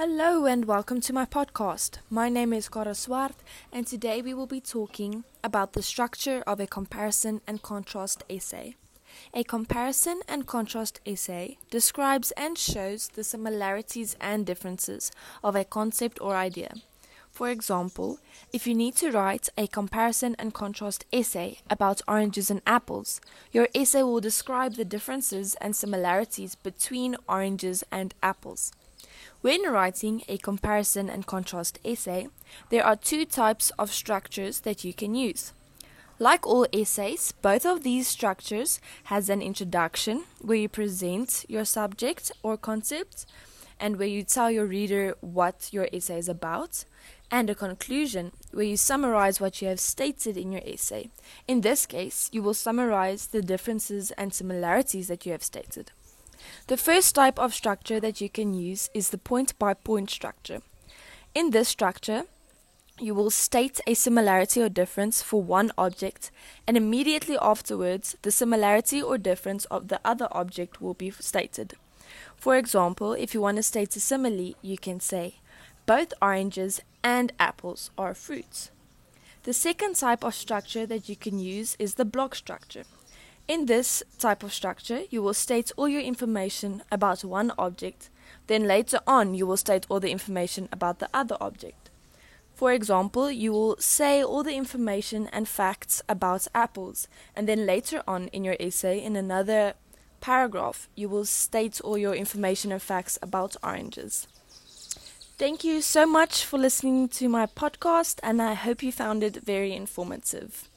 Hello and welcome to my podcast. My name is Cora Swart and today we will be talking about the structure of a comparison and contrast essay. A comparison and contrast essay describes and shows the similarities and differences of a concept or idea. For example, if you need to write a comparison and contrast essay about oranges and apples, your essay will describe the differences and similarities between oranges and apples. When writing a comparison and contrast essay, there are two types of structures that you can use. Like all essays, both of these structures has an introduction where you present your subject or concept and where you tell your reader what your essay is about, and a conclusion where you summarize what you have stated in your essay. In this case, you will summarize the differences and similarities that you have stated. The first type of structure that you can use is the point by point structure. In this structure, you will state a similarity or difference for one object, and immediately afterwards, the similarity or difference of the other object will be stated. For example, if you want to state a simile, you can say, both oranges and apples are fruits. The second type of structure that you can use is the block structure. In this type of structure, you will state all your information about one object, then later on, you will state all the information about the other object. For example, you will say all the information and facts about apples, and then later on in your essay, in another paragraph, you will state all your information and facts about oranges. Thank you so much for listening to my podcast, and I hope you found it very informative.